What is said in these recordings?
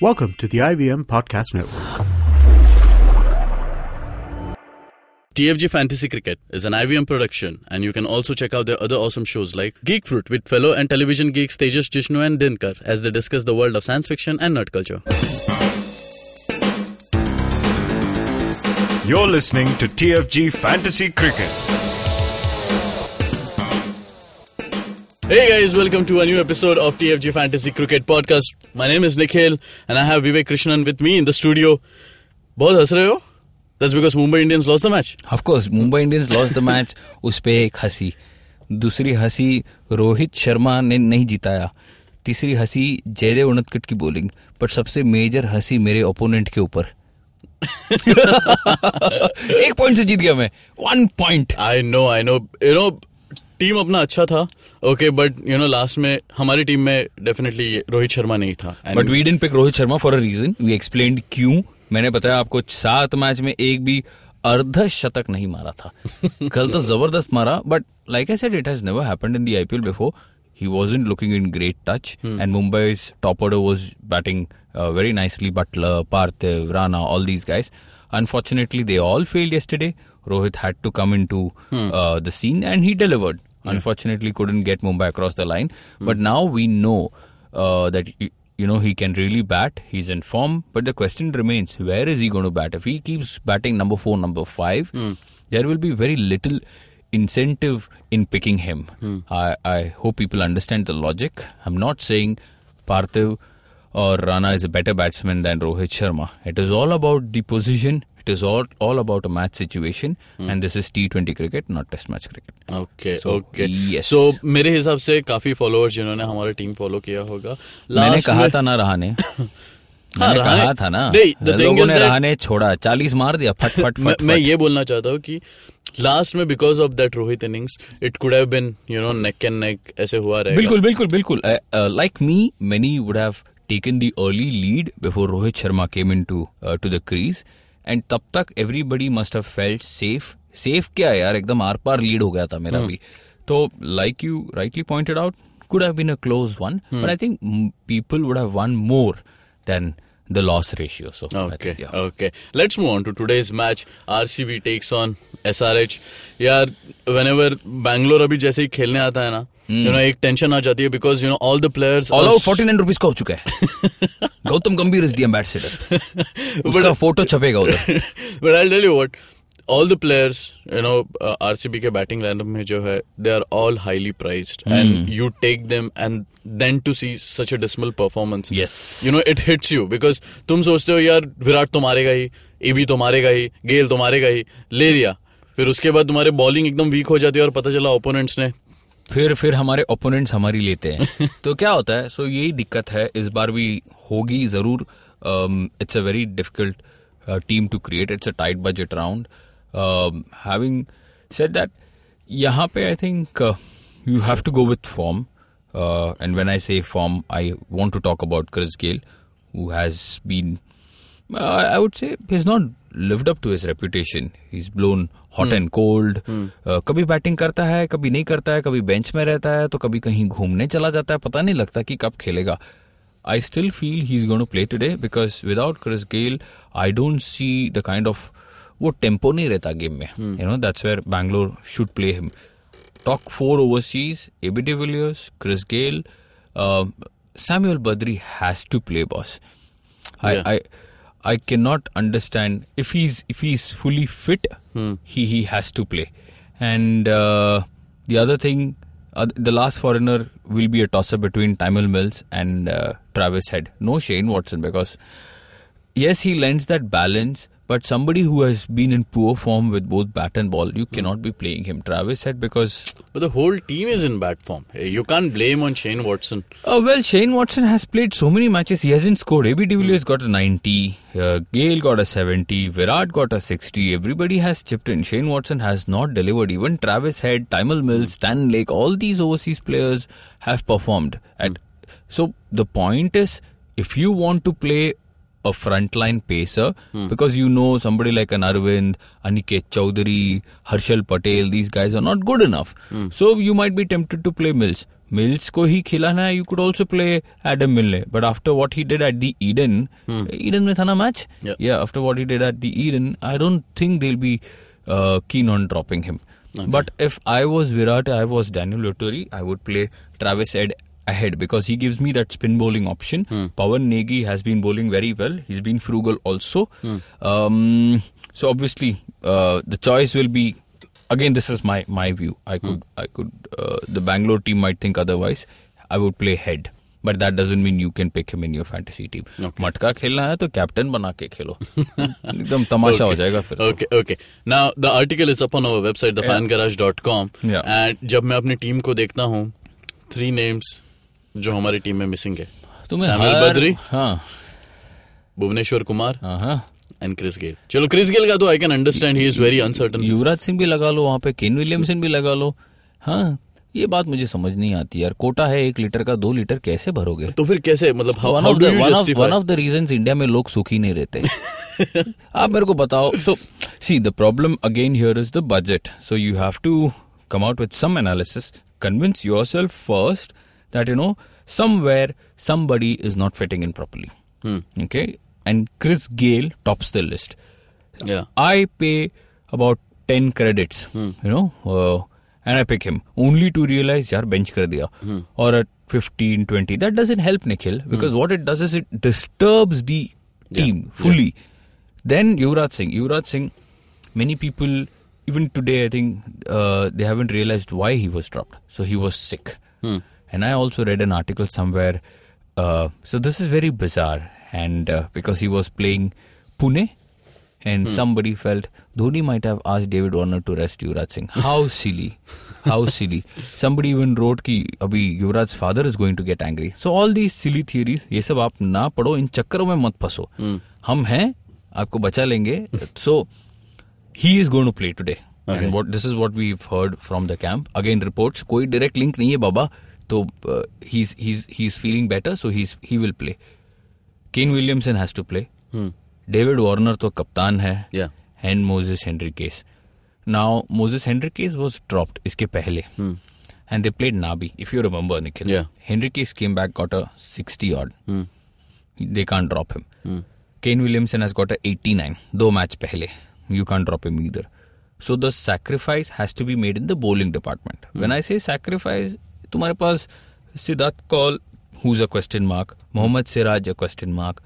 Welcome to the IBM Podcast Network. TFG Fantasy Cricket is an IBM production, and you can also check out their other awesome shows like Geek Fruit with fellow and television geeks Tejas Jishnu and Dinkar as they discuss the world of science fiction and nerd culture. You're listening to TFG Fantasy Cricket. Hey guys, welcome to a new episode of TFG Fantasy Cricket Podcast. My name is Nikhil, and I have Vivek Krishnan with me in the studio. बहुत हंस रहे हो That's because Mumbai Indians lost the match. Of course, Mumbai Indians lost the match. उस पे एक हँसी दूसरी हँसी रोहित शर्मा ने नहीं जिताया तीसरी हँसी जयदेव उनतकट की बॉलिंग पर सबसे मेजर हँसी मेरे ओपोनेंट के ऊपर एक पॉइंट से जीत गया मैं one point I know, I know. You know, team अपना अच्छा था okay but you know last में हमारी टीम में डेफिनेटली रोहित शर्मा नहीं था। But we didn't pick Rohit Sharma for a reason we explain क्यों? मैंने बताया आपको सात मैच में एक भी अर्ध शतक नहीं मारा था। कल तो ज़बरदस्त मारा but like I said it has never happened in the IPL before he was in looking in great touch and Mumbai top order was batting very nicely Buttler Parthiv Rana all these guys unfortunately they all failed yesterday Rohit had to come in the scene and he delivered unfortunately couldn't get mumbai across the line. But now we know uh, that you know he can really bat. He's in form. But the question remains where is he going to bat? If he keeps batting number 4 number 5 there will be very little incentive in picking him. I, I hope people understand the logic. I'm not saying parthiv or rana is a better batsman than rohit sharma. It is all about the position it is all, all about a match situation hmm. and this is t20 cricket not test match cricket. Okay So, okay yes. So मेरे हिसाब से काफ़ी followers जिन्होंने हमारा team follow किया होगा। मैंने Last कहा था ना रहाने मैंने रहाने- कहा था ना। the लोगों ने रहाने छोड़ा चालीस मार दिया फट फट मैं फट मैं ये बोलना चाहता हूँ कि लास्ट में because of that Rohit innings it could have been you know neck and neck ऐसे हुआ रहेगा। बिल्कुल बिल्कुल बिल्कुल। Like me many would have taken the early lead before Rohit Sharma came in to to the crease and तब तक everybody must have felt safe safe क्या है यार? एकदम आर पार लीड हो गया था मेरा भी। तो like you rightly pointed out could have been a close one but i think people people would have won more than the loss ratio so Okay, think, yeah. okay. Let's move on to today's match. RCB takes on SRH. यार whenever Bangalore अभी जैसे ही खेलने आता है ना you know एक tension आ जाती है because you know all the players all out forty nine rupees का हो चुका है Gautam Gambhir is the ambassador उसका फ़ोटो छपेगा उधर but I'll tell you what all the players you know uh, RCB के बैटिंग लाइनअप में जो है they are all highly priced and you take them and then to see such a dismal performance. Yes. you know it hits you because तुम सोचते हो यार विराट तो मारेगा ही एबी तो मारेगा ही गेल तो मारेगा ही. ले लिया। फिर उसके बाद तुम्हारे बॉलिंग एकदम वीक हो जाती है और पता चला ओपोनेंट्स ने। फिर फिर हमारे ओपोनेंट्स हमारी लेते हैं। तो क्या होता है? सो so, यही दिक्कत है। इस बार भी होगी ज़रूर। It's a very difficult team to create it's a tight budget round having said that यहाँ पे I think you have to go with form and when I say form I want to talk about Chris Gayle who has been uh, I would say he's not lived up to his reputation. He's blown hot and cold. Uh, कभी batting करता है कभी नहीं करता है कभी bench में रहता है तो कभी कहीं घूमने चला जाता है पता नहीं लगता कि कब खेलेगा I still feel he is going to play today because without Chris Gayle I don't see the kind of वो टेंपो नहीं रहता गेम में you know that's where Bangalore should play him Villiers, Chris Gale, uh, Samuel Badri has to play, boss. I, Yeah. I, I cannot understand if he's if he's fully fit, he he has to play. And uh, the other thing, uh, the last foreigner will be a tosser between Tamil Mills and uh, Travis Head. No Shane Watson because yes, he lends that balance, but somebody who has been in poor form with both bat and ball, you hmm. cannot be playing him. Travis said because but the whole team is in bad form eh, you can't blame on Shane Watson Oh, well, Shane Watson has played so many matches. He hasn't scored. AB de Villiers got a 90. Uh, Gale got a 70. Virat got a 60. Everybody has chipped in. Shane Watson has not delivered. Even Travis Head, Timel Mills, hmm. Stan Lake, all these overseas players have performed. At, hmm. So the point is, if you want to play a frontline pacer hmm. because you know somebody like an Arvind, Aniket Chowdhury, Harshal Patel, these guys are not good enough. Hmm. So you might be tempted to play Mills. Mills ko hi khilana hai, you could also play Adam Milne. But after what he did at the Eden, hmm. Eden mein tha na match? Yeah. yeah, after what he did at the Eden, I don't think they'll be uh, keen on dropping him. Okay. But if I was Virat, I was Daniel Loturi, I would play Travis Ed ahead because he gives me that spin bowling option. Pawan Negi has been bowling very well. He's been frugal also. Um, so obviously, uh, the choice will be. Again, this is my my view. I could I could uh, the Bangalore team might think otherwise. I would play head. But that doesn't mean you can pick him in your fantasy team. मटका खेलना है तो captain बना के खेलो एकदम तमाशा हो जाएगा फिर तो। Okay, okay. Now the article is up on our website, thefangarage.com. Yeah. And जब मैं अपनी टीम को देखता हूँ, three names जो हमारी टीम में मिसिंग है. तुम्हें हर- बद्री, हाँ। Bhuvneshwar Kumar and Chris Gayle. चलो क्रिस गेल का तो I can understand he is very uncertain. Yuvraj Singh भी लगा लो वहाँ पे केन विलियमसन भी लगा लो। हाँ ये बात मुझे समझ नहीं आती यार। कोटा है एक लीटर का दो लीटर कैसे भरोगे? तो फिर कैसे? मतलब one of the reasons India में लोग सुखी नहीं रहते। आप मेरे को बताओ। So see the problem again here is the budget so you have to come out with some analysis convince yourself first that you know somewhere somebody is not fitting in properly. Hmm. Okay, and Chris Gale tops the list. Yeah, I pay about ten credits. Hmm. You know. Uh, and I pick him only to realize, yaar, bench kar diya. Hmm. Or at 15, 20. That doesn't help Nikhil hmm. because what it does is it disturbs the team yeah. fully. Yeah. Then Yuvraj Singh. Yuvraj Singh, many people, even today, I think uh, they haven't realized why he was dropped. So he was sick. Hmm. And I also read an article somewhere. Uh, so this is very bizarre. And uh, because he was playing Pune, and somebody felt Dhoni might have asked David Warner to rest Yuvraj Singh. How silly. How silly. Somebody even wrote कि अभी युवराज father is going to get angry. So all these silly theories, ये सब आप ना पढ़ो इन चक्करों में मत फंसो हम हैं आपको बचा लेंगे so he is going to play today. And what this is what we've heard from the camp. Again reports कोई direct link नहीं है बाबा तो uh, he's he's he's feeling better so he's he will play. Kane Williamson has to play. David Warner तो कप्तान है Yeah. and Moses Henriquez. Now Moses Henriquez was dropped इसके पहले and they played Nabi if you remember Nikhil. Yeah. Henriquez came back got a 60 odd. They can't drop him. Kane Williamson has got a 89 दो match पहले. You can't drop him either. So the sacrifice has to be made in the bowling department. When I say sacrifice, तुम्हारे पास Siddharth Kaul who's a question mark Mohammed Siraj a question mark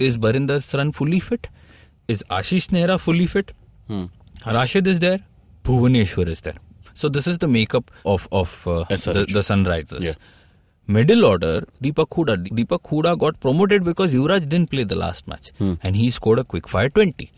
is Barinder Sran fully fit is Ashish Nehra fully fit Rashid is there Bhuvneshwar is there so this is the makeup of of the Sunrisers middle order Deepak Hooda Deepak Hooda got promoted because Yuvraj didn't play the last match and he score a quick fire twenty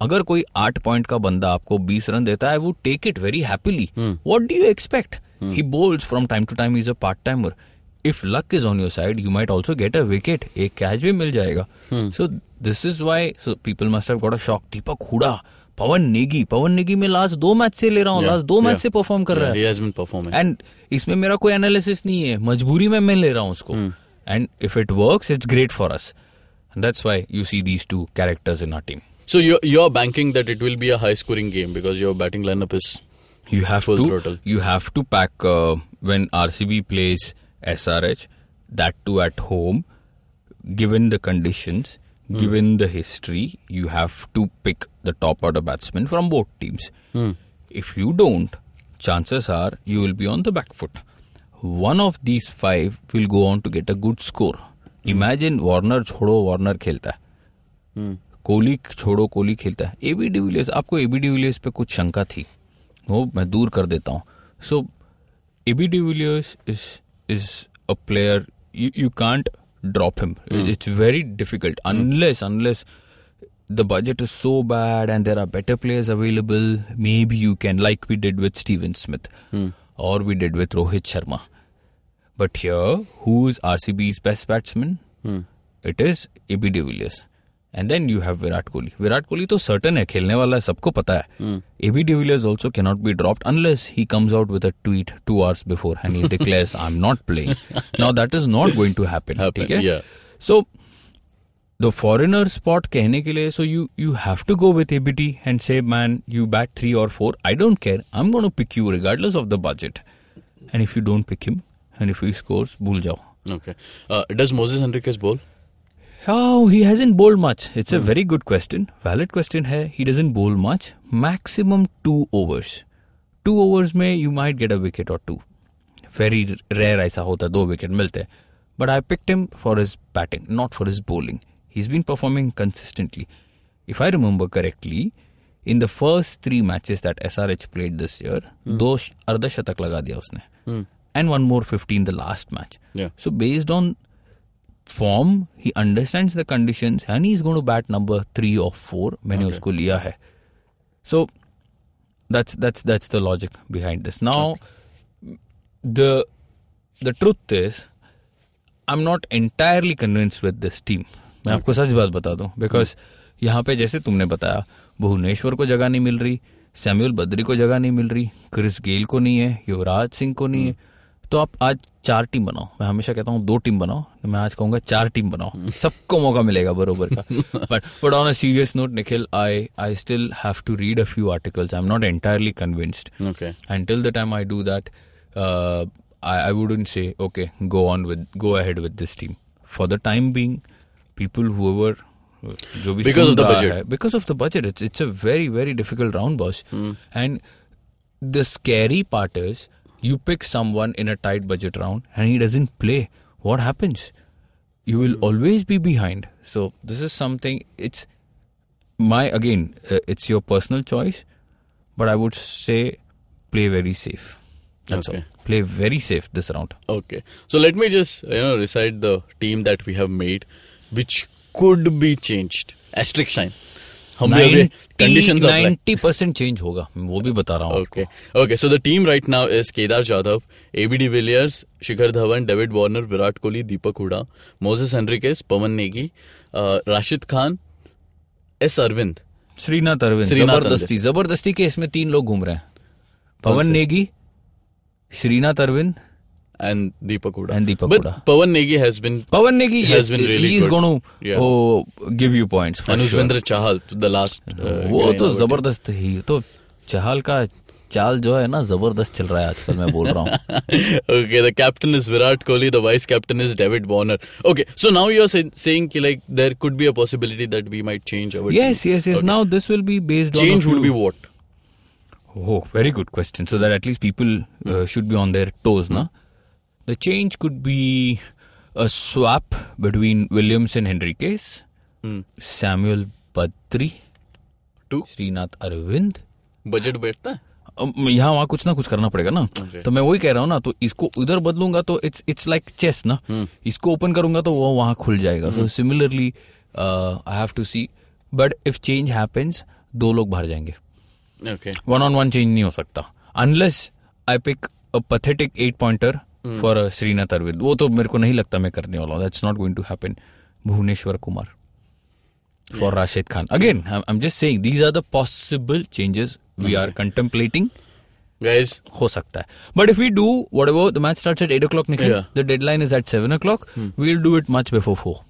अगर कोई आठ point का बंदा आपको 20 run देता है वो take it very happily what do you expect he bowls from time to time is a part timer if luck is on your side you might also get a wicket एक catch भी मिल जाएगा so this is why so people must have got a shock Deepak Hooda Pawan Negi Pawan Negi में last दो match से ले रहा हूँ Yeah, लास्ट दो मैच yeah. से परफॉर्म कर रहा है. एंड इसमें मेरा कोई एनालिसिस नहीं है. मजबूरी में मैं ले रहा हूँ उसको. And if it works it's great for us that's why you see these two characters in our team So you're you're banking that it will be a high scoring game because your batting lineup is you have Full to throttle. you have to pack uh, when RCB plays SRH that too at home given the conditions given the history you have to pick the top order batsman from both teams if you don't chances are you will be on the back foot one of these five will go on to get a good score imagine Warner छोड़ो Warner खेलता है Kohli छोड़ो कोहली खेलता है। AB de Villiers आपको AB de Villiers पे कुछ शंका थी? वो मैं दूर कर देता हूँ। So AB de Villiers is is a player you can't drop him it's very difficult unless unless the budget is so bad and there are better players available may be you can like we did with Steven Smith और we did with Rohit Sharma but here who is R C B is best batsman it is AB de Villiers and then you have Virat Kohli Virat Kohli तो certain है खेलने वाला है सबको पता है। AB de Villiers also cannot be dropped unless he comes out with a tweet two hours before and he declares I am not playing now that is not going to happen ठीक है? So the foreigner spot कहने के लिए so you you have to go with ABD and say man you bat three और four I don't care I am got pick you regardless of the budget and if you don't pick him and if you scores भूल जाओ does Moises Henriques बोल Oh, he hasn't bowled much. It's a very good question. Valid question है. He doesn't bowl much. Maximum two overs. Two overs में you might get a wicket or two. Very rare ऐसा होता है दो wicket मिलते हैं. But I picked him for his batting, not for his bowling. He's been performing consistently. If I remember correctly, in the first three matches that SRH played this year, दो अर्धशतक लगा दिया उसने. And one more 50 in the last match. Yeah. So based on form he understand the condition and is gonna to bat number three और four मैंने okay. उसको लिया है so that's that's that's the logic behind this now the the truth is I am not entirely convinced with this team मैं आपको सच बात बता दूँ बिकॉज़ यहाँ पे जैसे तुमने बताया भुवनेश्वर को जगह नहीं मिल रही सैम्यूल बद्री को जगह नहीं मिल रही क्रिस गेल को नहीं है युवराज सिंह को नहीं hmm. है तो आप आज चार टीम बनाओ। मैं हमेशा कहता हूँ दो टीम बनाओ। मैं आज कहूँगा चार टीम बनाओ। सबको मौका मिलेगा बरोबर का। But but on serious note Nikhil I I still have to read a few articles I am not entirely convinced until the time I do that I I would say okay go on with go ahead with this team for the time being people who जो भी because of the budget because of the budget it's it's a very very difficult round boss and the scary पार्टर्स you pick someone in a tight budget round and he doesn't play. What happens? You will always be behind. So this is something. It's my again. Uh, it's your personal choice but I would say play very safe. That's Okay. all. Play very safe this round. Okay. So let me just you know recite the team that we have made, which could be changed. Asterisk sign. Ninety percent Villiers Shikhar Dhawan David Warner Virat Kohli Deepak Hooda Moises Henriques Pawan Negi Rashid Khan S Aravind Sreenath Aravind. ज़बरदस्ती ज़बरदस्ती के इसमें तीन लोग घूम रहे हैं। पवन Negi Srinath Arvind and Deepak Hooda. And Deepak But Huda. Pawan Negi has been. Pawan Negi has yes, been really He is going to yeah. oh, give you points. And Ushwendra sure. Chahal, the last. वो तो ज़बरदस्त ही तो चहल का चाल जो है ना ज़बरदस्त चल रहा है आजकल मैं बोल रहा हूँ okay the captain is Virat Kohli the vice captain is David Warner okay so now you are saying कि like there could be a possibility that we might change our yes yes yes now this will be based on change would be what oh very good question so that at least people should be on their toes ना The change could be a swap between Williams and Henriquez, Samuel Badri, Two? Srinath Arvind. Budget बैठता है? यहाँ वहाँ कुछ ना कुछ करना पड़ेगा ना। Okay. तो मैं वही कह रहा हूँ ना तो इसको उधर बदलूँगा तो इट्स इट्स लाइक चेस ना। Hmm. इसको ओपन करूँगा तो वो वहाँ खुल जाएगा। So similarly I have to see but if change happens दो लोग बाहर जाएँगे। वन ऑन वन चेंज नहीं हो सकता। Unless I pick a pathetic eight pointer for Sreenath Aravind वो तो मेरे को नहीं लगता मैं करने वाला हूँ। That's not going to happen Bhuvneshwar Kumar for Rashid Khan again I am just saying these are the possible changes we are contemplating guys हो सकता है। But if we do whatever the match start at eight o'clock निकल. The deadline is at seven o'clock we'll do it much before four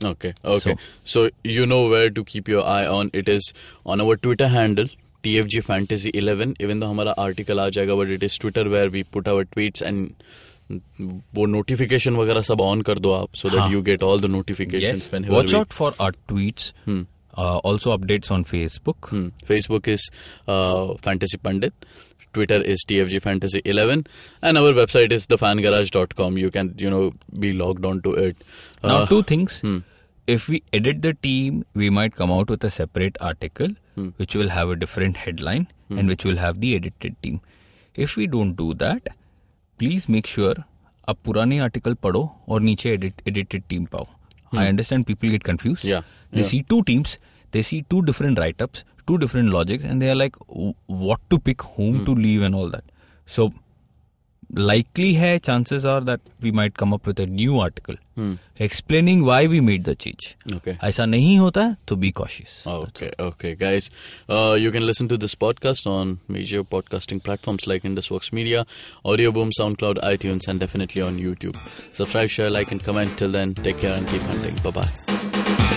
Okay, okay. So, you know where to keep your eye on. It is on our Twitter handle, TFG Fantasy 11. Even though हमारा article आ जाएगा, but it is Twitter where we put our tweets and वो notification वगैरह सब on कर दो आप so that हाँ. you get all the notifications Yes. whenever Watch we- out for our tweets. Uh, also updates on Facebook. Hmm. Facebook is uh, Fantasy Pandit. Twitter is TFG Fantasy 11, and our website is thefangarage.com. You can, you know, be logged on to it. Now, Uh, two things. If we edit the team, we might come out with a separate article which will have a different headline and which will have the edited team. If we don't do that, please make sure आप पुराने article पढ़ो और नीचे edit, edited team पाओ. I understand people get confused. Yeah, They yeah. see two teams, they see two different write-ups, two different logics, and they are like, "W- what to pick, whom to leave, and all that. So likely hai chances are that we might come up with a new article hmm. explaining why we made the change. Okay. aisa nahi hota to be cautious. Okay okay guys. Uh, you can listen to this podcast on major podcasting platforms like indusworks media audio boom soundcloud itunes and definitely on youtube. Subscribe share like and comment. Till then take care and keep hunting. Bye bye